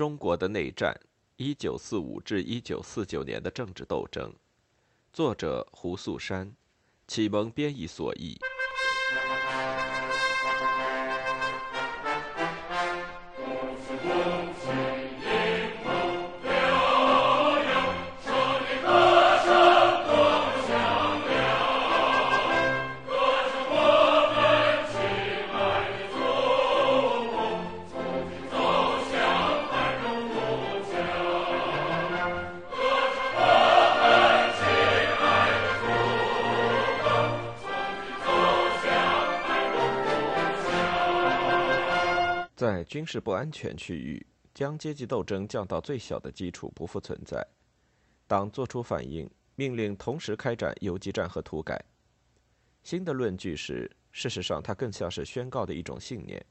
中国的内战（一九四五至一九四九年的政治斗争），作者胡素山，启蒙编译所译。在军事不安全区域，将阶级斗争降到最小的基础不复存在。党作出反应，命令同时开展游击战和土改。新的论据是，事实上它更像是宣告的一种信念：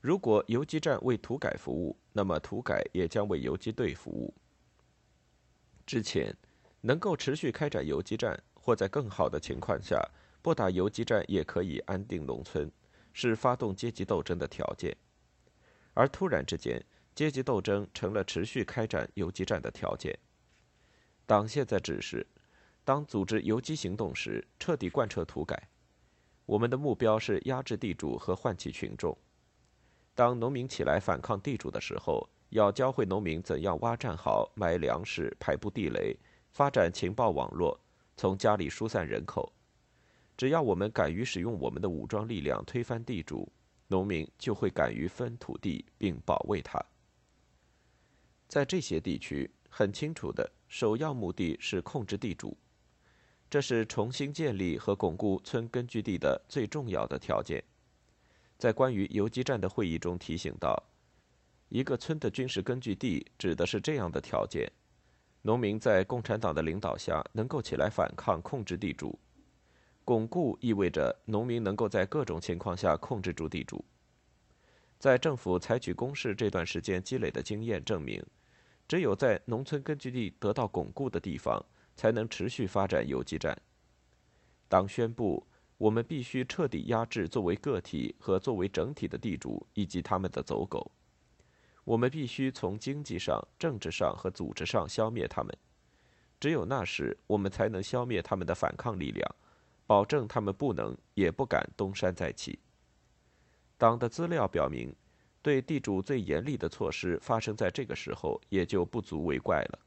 如果游击战为土改服务，那么土改也将为游击队服务。之前，能够持续开展游击战，或在更好的情况下不打游击战也可以安定农村，是发动阶级斗争的条件。而突然之间，阶级斗争成了持续开展游击战的条件。党现在指示，当组织游击行动时，彻底贯彻土改。我们的目标是压制地主和唤起群众。当农民起来反抗地主的时候，要教会农民怎样挖战壕、埋粮食、排布地雷、发展情报网络，从家里疏散人口。只要我们敢于使用我们的武装力量推翻地主。农民就会敢于分土地并保卫它。在这些地区，很清楚的首要目的是控制地主，这是重新建立和巩固村根据地的最重要的条件。在关于游击战的会议中提醒到，一个村的军事根据地指的是这样的条件：农民在共产党的领导下能够起来反抗、控制地主。巩固意味着农民能够在各种情况下控制住地主。在政府采取攻势这段时间积累的经验证明，只有在农村根据地得到巩固的地方，才能持续发展游击战。党宣布，我们必须彻底压制作为个体和作为整体的地主以及他们的走狗。我们必须从经济上、政治上和组织上消灭他们。只有那时，我们才能消灭他们的反抗力量。保证他们不能也不敢东山再起。党的资料表明，对地主最严厉的措施发生在这个时候，也就不足为怪了。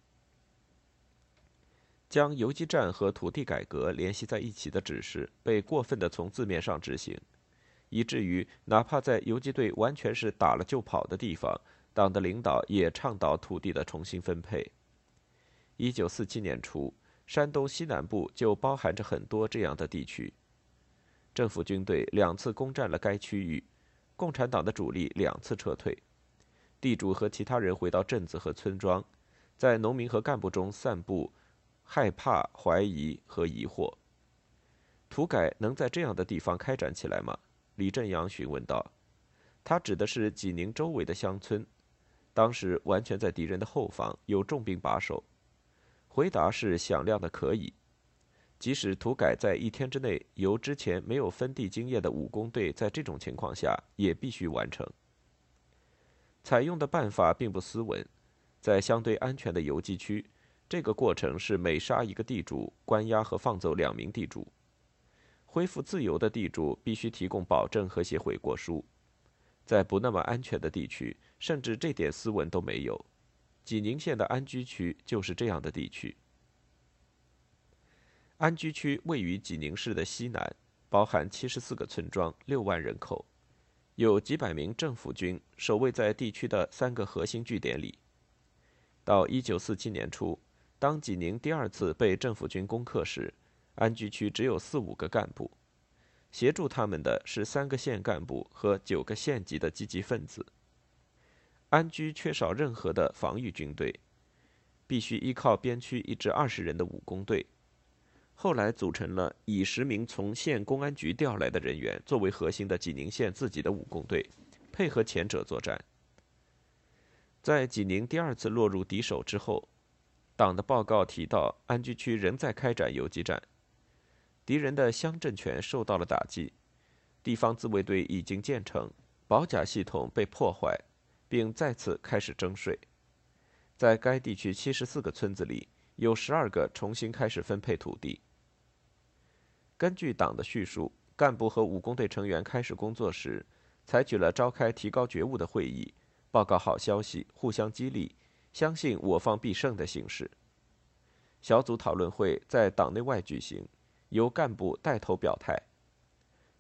将游击战和土地改革联系在一起的指示被过分的从字面上执行，以至于哪怕在游击队完全是打了就跑的地方，党的领导也倡导土地的重新分配。一九四七年初。山东西南部就包含着很多这样的地区。政府军队两次攻占了该区域，共产党的主力两次撤退，地主和其他人回到镇子和村庄，在农民和干部中散布害怕、怀疑和疑惑。土改能在这样的地方开展起来吗？李振阳询问道。他指的是济宁周围的乡村，当时完全在敌人的后方，有重兵把守。回答是响亮的，可以。即使土改在一天之内由之前没有分地经验的武工队，在这种情况下也必须完成。采用的办法并不斯文，在相对安全的游击区，这个过程是每杀一个地主，关押和放走两名地主。恢复自由的地主必须提供保证和写悔过书。在不那么安全的地区，甚至这点斯文都没有。济宁县的安居区就是这样的地区。安居区位于济宁市的西南，包含七十四个村庄、六万人口，有几百名政府军守卫在地区的三个核心据点里。到一九四七年初，当济宁第二次被政府军攻克时，安居区只有四五个干部，协助他们的是三个县干部和九个县级的积极分子。安居缺少任何的防御军队，必须依靠边区一至二十人的武工队。后来组成了以十名从县公安局调来的人员作为核心的济宁县自己的武工队，配合前者作战。在济宁第二次落入敌手之后，党的报告提到，安居区仍在开展游击战，敌人的乡政权受到了打击，地方自卫队已经建成，保甲系统被破坏。并再次开始征税。在该地区七十四个村子里，有十二个重新开始分配土地。根据党的叙述，干部和武工队成员开始工作时，采取了召开提高觉悟的会议，报告好消息，互相激励，相信我方必胜的形式。小组讨论会在党内外举行，由干部带头表态。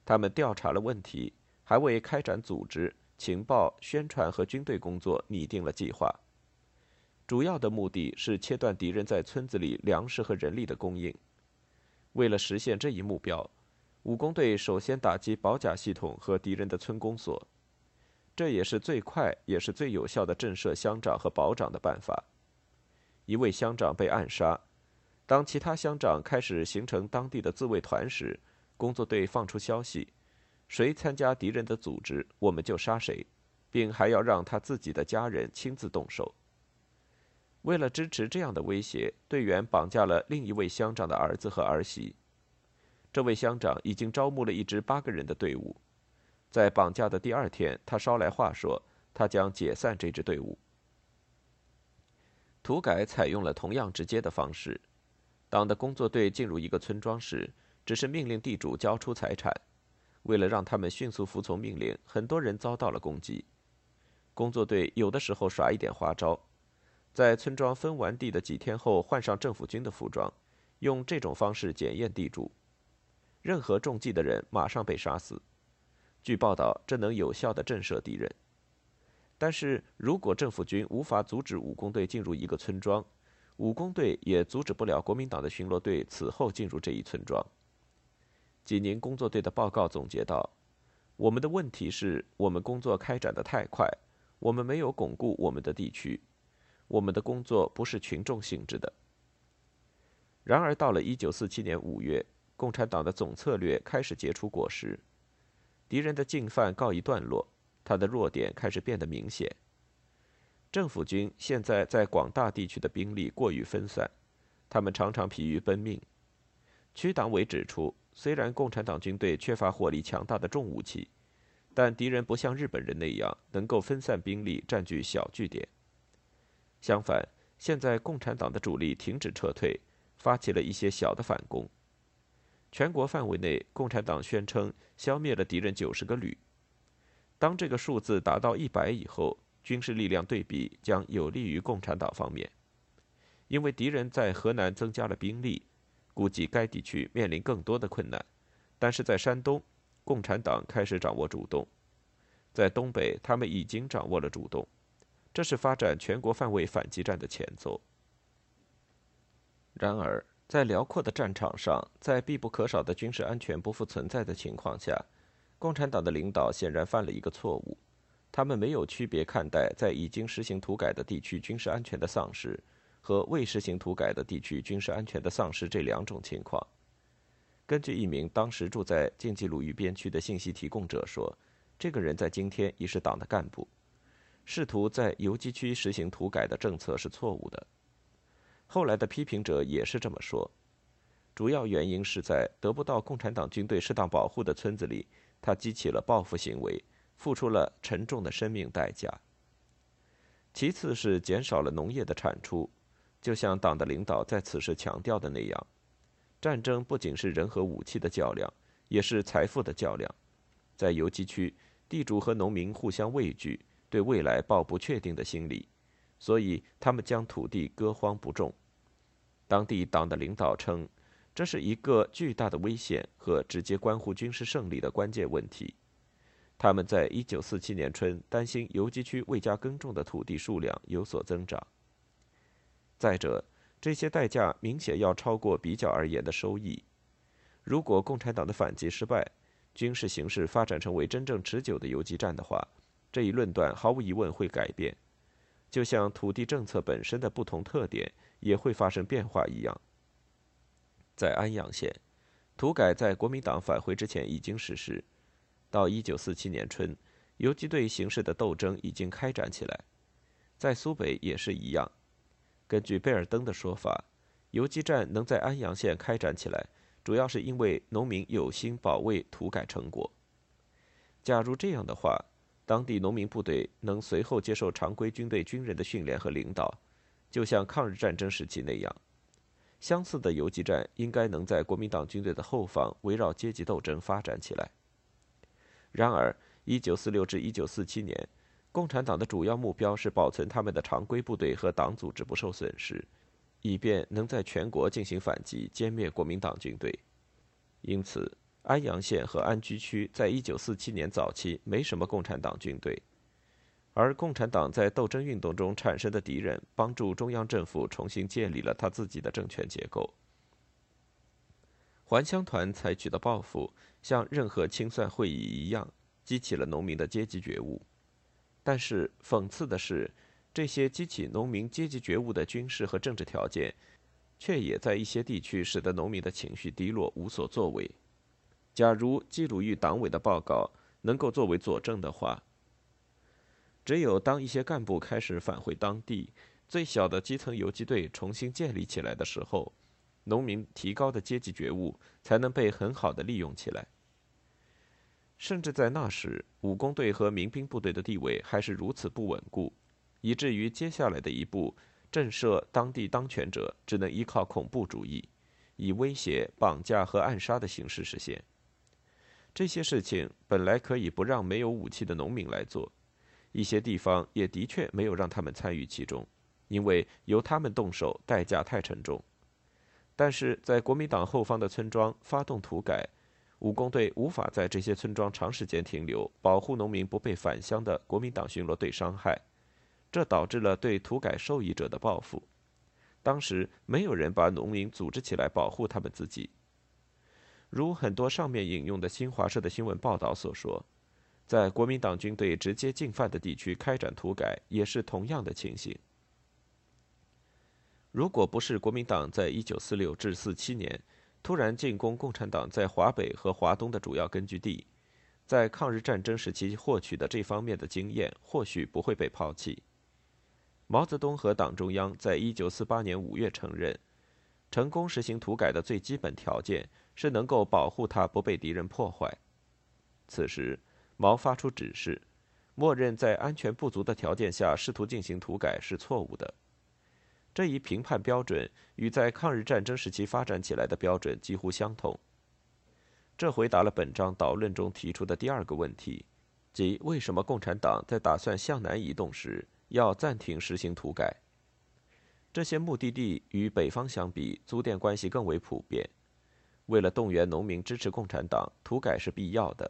他们调查了问题，还为开展组织、情报、宣传和军队工作拟定了计划。主要的目的是切断敌人在村子里粮食和人力的供应。为了实现这一目标，武工队首先打击保甲系统和敌人的村公所，这也是最快也是最有效的震慑乡长和保长的办法。一位乡长被暗杀。当其他乡长开始形成当地的自卫团时，工作队放出消息：谁参加敌人的组织，我们就杀谁，并还要让他自己的家人亲自动手。为了支持这样的威胁，队员绑架了另一位乡长的儿子和儿媳。这位乡长已经招募了一支八个人的队伍。在绑架的第二天，他捎来话说，他将解散这支队伍。土改采用了同样直接的方式。党的工作队进入一个村庄时，只是命令地主交出财产。为了让他们迅速服从命令，很多人遭到了攻击。工作队有的时候耍一点花招，在村庄分完地的几天后，换上政府军的服装，用这种方式检验地主。任何中计的人马上被杀死。据报道，这能有效地震慑敌人。但是如果政府军无法阻止武工队进入一个村庄，武工队也阻止不了国民党的巡逻队此后进入这一村庄。济宁工作队的报告总结道：“我们的问题是我们工作开展的太快，我们没有巩固我们的地区，我们的工作不是群众性质的。”然而，到了1947年5月，共产党的总策略开始结出果实，敌人的进犯告一段落，他的弱点开始变得明显。政府军现在在广大地区的兵力过于分散，他们常常疲于奔命。区党委指出，虽然共产党军队缺乏火力强大的重武器，但敌人不像日本人那样能够分散兵力占据小据点。相反，现在共产党的主力停止撤退，发起了一些小的反攻。全国范围内，共产党宣称消灭了敌人九十个旅。当这个数字达到一百以后，军事力量对比将有利于共产党方面，因为敌人在河南增加了兵力，估计该地区面临更多的困难。但是在山东，共产党开始掌握主动，在东北，他们已经掌握了主动，这是发展全国范围反击战的前奏。然而，在辽阔的战场上，在必不可少的军事安全不复存在的情况下，共产党的领导显然犯了一个错误。他们没有区别看待在已经实行土改的地区军事安全的丧失和未实行土改的地区军事安全的丧失这两种情况。根据一名当时住在晋冀鲁豫边区的信息提供者说，这个人在今天已是党的干部。试图在游击区实行土改的政策是错误的。后来的批评者也是这么说。主要原因是在得不到共产党军队适当保护的村子里，他激起了报复行为。付出了沉重的生命代价。其次是减少了农业的产出，就像党的领导在此时强调的那样，战争不仅是人和武器的较量，也是财富的较量。在游击区，地主和农民互相畏惧，对未来抱不确定的心理，所以他们将土地割荒不种。当地党的领导称，这是一个巨大的危险和直接关乎军事胜利的关键问题。他们在一九四七年春担心游击区未加耕种的土地数量有所增长。再者，这些代价明显要超过比较而言的收益。如果共产党的反击失败，军事形势发展成为真正持久的游击战的话，这一论断毫无疑问会改变，就像土地政策本身的不同特点也会发生变化一样。在安阳县，土改在国民党返回之前已经实施。到一九四七年春，游击队形势的斗争已经开展起来，在苏北也是一样。根据贝尔登的说法，游击战能在安阳县开展起来，主要是因为农民有心保卫土改成果。假如这样的话，当地农民部队能随后接受常规军队军人的训练和领导，就像抗日战争时期那样。相似的游击战应该能在国民党军队的后方围绕阶级斗争发展起来。然而，1946至1947年，共产党的主要目标是保存他们的常规部队和党组织不受损失，以便能在全国进行反击，歼灭国民党军队。因此，安阳县和安居区在1947年早期没什么共产党军队。而共产党在斗争运动中产生的敌人，帮助中央政府重新建立了他自己的政权结构。还乡团采取的报复，像任何清算会议一样，激起了农民的阶级觉悟。但是讽刺的是，这些激起农民阶级觉悟的军事和政治条件，却也在一些地区使得农民的情绪低落，无所作为。假如基鲁豫党委的报告能够作为佐证的话。只有当一些干部开始返回当地，最小的基层游击队重新建立起来的时候，农民提高的阶级觉悟才能被很好的利用起来。甚至在那时，武工队和民兵部队的地位还是如此不稳固，以至于接下来的一步震慑当地当权者，只能依靠恐怖主义，以威胁、绑架和暗杀的形式实现。这些事情本来可以不让没有武器的农民来做。一些地方也的确没有让他们参与其中，因为由他们动手代价太沉重。但是在国民党后方的村庄发动土改，武工队无法在这些村庄长时间停留，保护农民不被返乡的国民党巡逻队伤害，这导致了对土改受益者的报复。当时没有人把农民组织起来保护他们自己，如很多上面引用的新华社的新闻报道所说。在国民党军队直接进犯的地区开展土改，也是同样的情形。如果不是国民党在一九四六至四七年突然进攻共产党在华北和华东的主要根据地，在抗日战争时期获取的这方面的经验，或许不会被抛弃。毛泽东和党中央在一九四八年五月承认，成功实行土改的最基本条件是能够保护它不被敌人破坏。此时。毛发出指示，默认在安全不足的条件下试图进行土改是错误的。这一评判标准与在抗日战争时期发展起来的标准几乎相同。这回答了本章导论中提出的第二个问题，即为什么共产党在打算向南移动时要暂停实行土改。这些目的地与北方相比，租佃关系更为普遍。为了动员农民支持共产党，土改是必要的。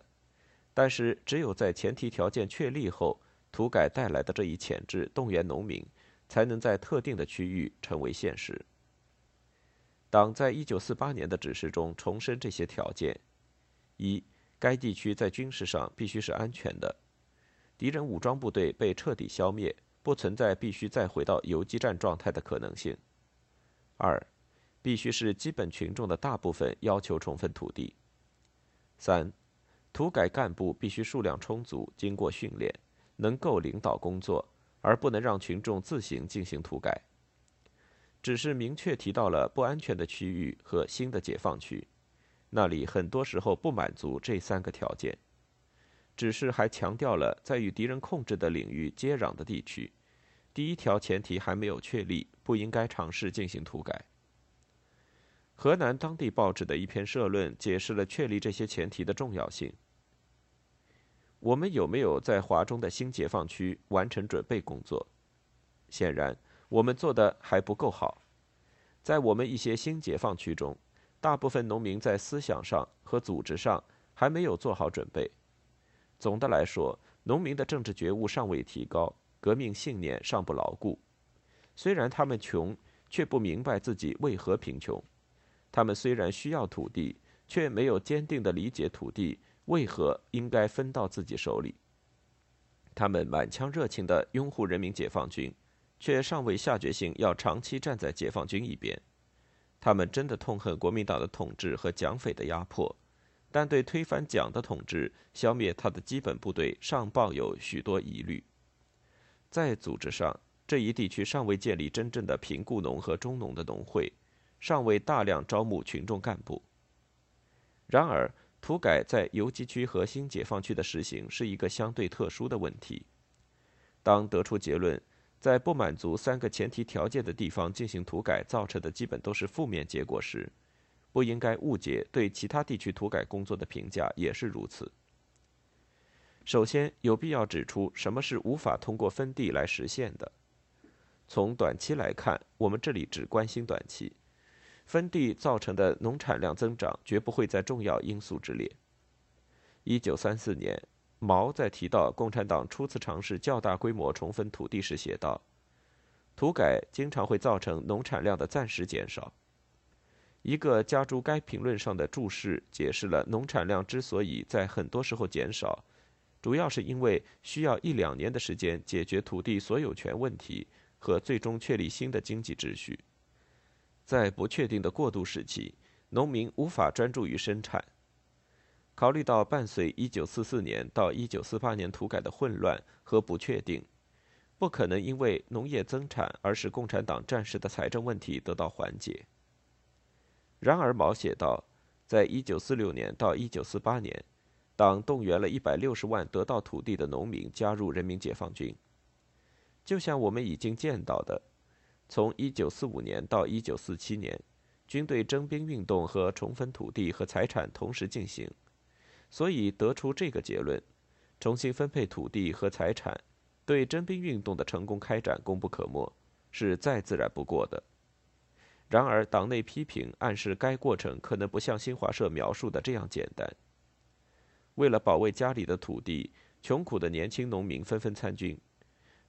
但是，只有在前提条件确立后，土改带来的这一潜质动员农民，才能在特定的区域成为现实。党在一九四八年的指示中重申这些条件：一，该地区在军事上必须是安全的，敌人武装部队被彻底消灭，不存在必须再回到游击战状态的可能性；二，必须是基本群众的大部分要求充分土地；三。土改干部必须数量充足，经过训练，能够领导工作，而不能让群众自行进行土改。只是明确提到了不安全的区域和新的解放区，那里很多时候不满足这三个条件。只是还强调了在与敌人控制的领域接壤的地区，第一条前提还没有确立，不应该尝试进行土改。河南当地报纸的一篇社论解释了确立这些前提的重要性。我们有没有在华中的新解放区完成准备工作？显然，我们做的还不够好。在我们一些新解放区中，大部分农民在思想上和组织上还没有做好准备。总的来说，农民的政治觉悟尚未提高，革命信念尚不牢固。虽然他们穷，却不明白自己为何贫穷；他们虽然需要土地，却没有坚定的理解土地。为何应该分到自己手里？他们满腔热情的拥护人民解放军，却尚未下决心要长期站在解放军一边。他们真的痛恨国民党的统治和蒋匪的压迫，但对推翻蒋的统治、消灭他的基本部队尚抱有许多疑虑。在组织上，这一地区尚未建立真正的贫雇农和中农的农会，尚未大量招募群众干部。然而，土改在游击区和新解放区的实行是一个相对特殊的问题。当得出结论，在不满足三个前提条件的地方进行土改造成的基本都是负面结果时，不应该误解对其他地区土改工作的评价也是如此。首先，有必要指出什么是无法通过分地来实现的。从短期来看，我们这里只关心短期，分地造成的农产量增长绝不会在重要因素之列。一九三四年。毛在提到共产党初次尝试较大规模重分土地时写道：“土改经常会造成农产量的暂时减少。”一个加诸该评论上的注释解释了农产量之所以在很多时候减少，主要是因为需要一两年的时间解决土地所有权问题和最终确立新的经济秩序。在不确定的过渡时期，农民无法专注于生产。考虑到伴随1944年到1948年土改的混乱和不确定，不可能因为农业增产而使共产党战时的财政问题得到缓解。然而，毛写道，在1946年到1948年，党动员了160万得到土地的农民加入人民解放军。就像我们已经见到的，从1945年到1947年，军队征兵运动和重分土地和财产同时进行。所以得出这个结论：重新分配土地和财产，对征兵运动的成功开展功不可没，是再自然不过的。然而，党内批评暗示该过程可能不像新华社描述的这样简单。为了保卫家里的土地，穷苦的年轻农民纷纷参军，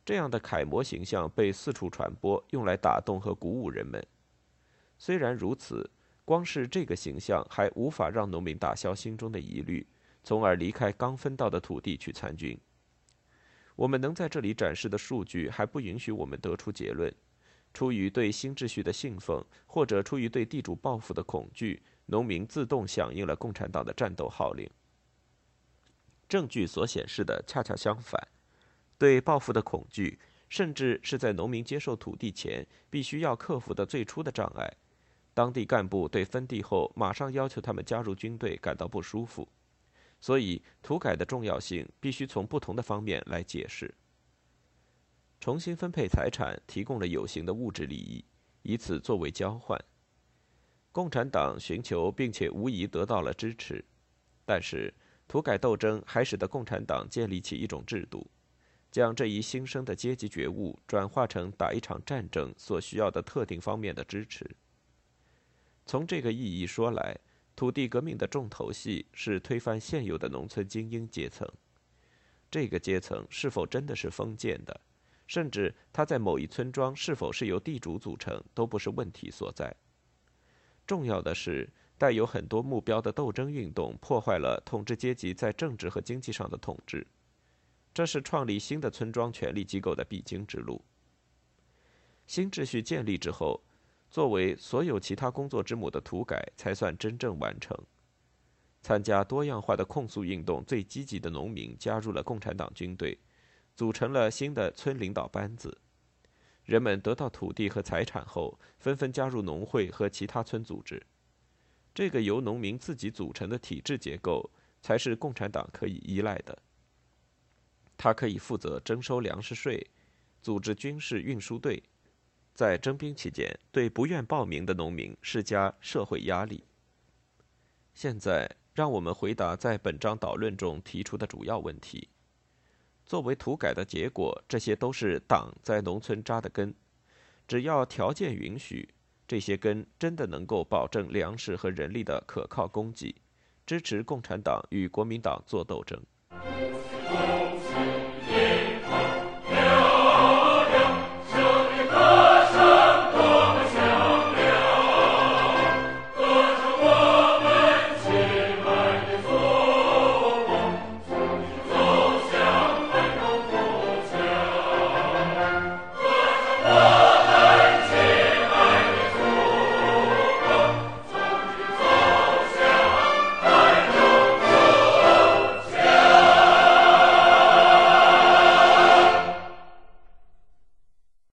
这样的楷模形象被四处传播，用来打动和鼓舞人们。虽然如此，光是这个形象还无法让农民打消心中的疑虑。从而离开刚分到的土地去参军。我们能在这里展示的数据还不允许我们得出结论：出于对新秩序的信奉，或者出于对地主报复的恐惧，农民自动响应了共产党的战斗号令。证据所显示的恰恰相反：对报复的恐惧，甚至是在农民接受土地前必须要克服的最初的障碍。当地干部对分地后马上要求他们加入军队感到不舒服。所以，土改的重要性必须从不同的方面来解释。重新分配财产提供了有形的物质利益，以此作为交换。共产党寻求并且无疑得到了支持，但是土改斗争还使得共产党建立起一种制度，将这一新生的阶级觉悟转化成打一场战争所需要的特定方面的支持。从这个意义说来。土地革命的重头戏是推翻现有的农村精英阶层。这个阶层是否真的是封建的，甚至他在某一村庄是否是由地主组成，都不是问题所在。重要的是，带有很多目标的斗争运动破坏了统治阶级在政治和经济上的统治，这是创立新的村庄权力机构的必经之路。新秩序建立之后。作为所有其他工作之母的土改才算真正完成。参加多样化的控诉运动最积极的农民加入了共产党军队，组成了新的村领导班子。人们得到土地和财产后，纷纷加入农会和其他村组织。这个由农民自己组成的体制结构，才是共产党可以依赖的。他可以负责征收粮食税，组织军事运输队。在征兵期间，对不愿报名的农民施加社会压力。现在，让我们回答在本章导论中提出的主要问题。作为土改的结果，这些都是党在农村扎的根。只要条件允许，这些根真的能够保证粮食和人力的可靠供给，支持共产党与国民党作斗争。